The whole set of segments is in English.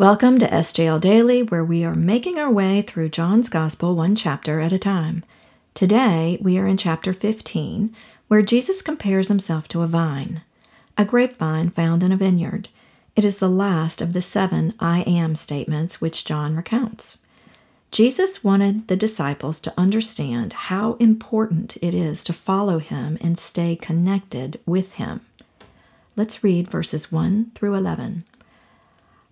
Welcome to SJL Daily, where we are making our way through John's Gospel one chapter at a time. Today, we are in chapter 15, where Jesus compares himself to a vine, a grapevine found in a vineyard. It is the last of the seven I am statements which John recounts. Jesus wanted the disciples to understand how important it is to follow him and stay connected with him. Let's read verses 1 through 11.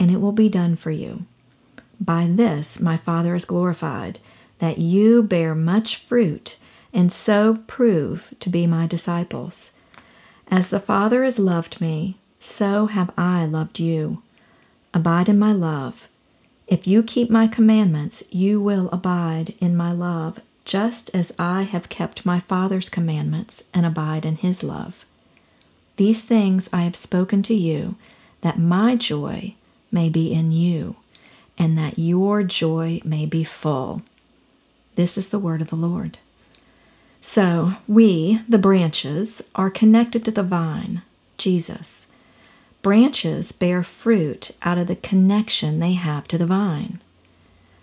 and it will be done for you. By this my Father is glorified, that you bear much fruit, and so prove to be my disciples. As the Father has loved me, so have I loved you. Abide in my love. If you keep my commandments, you will abide in my love, just as I have kept my Father's commandments and abide in his love. These things I have spoken to you, that my joy may be in you, and that your joy may be full. This is the word of the Lord. So, we, the branches, are connected to the vine, Jesus. Branches bear fruit out of the connection they have to the vine.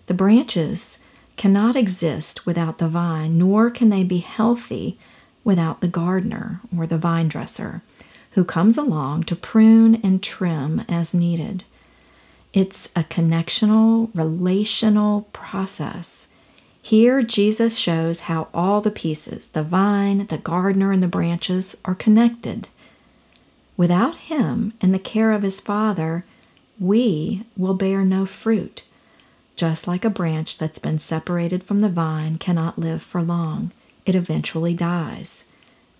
The branches cannot exist without the vine, nor can they be healthy without the gardener or the vine dresser, who comes along to prune and trim as needed. It's a connectional, relational process. Here, Jesus shows how all the pieces the vine, the gardener, and the branches are connected. Without Him and the care of His Father, we will bear no fruit. Just like a branch that's been separated from the vine cannot live for long, it eventually dies.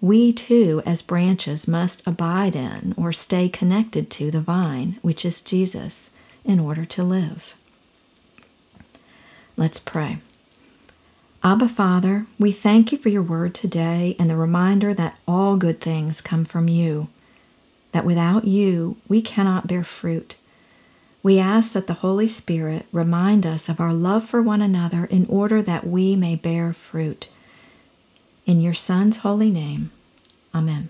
We too, as branches, must abide in or stay connected to the vine, which is Jesus in order to live. Let's pray. Abba, Father, we thank you for your word today and the reminder that all good things come from you, that without you we cannot bear fruit. We ask that the Holy Spirit remind us of our love for one another in order that we may bear fruit. In your Son's holy name, Amen.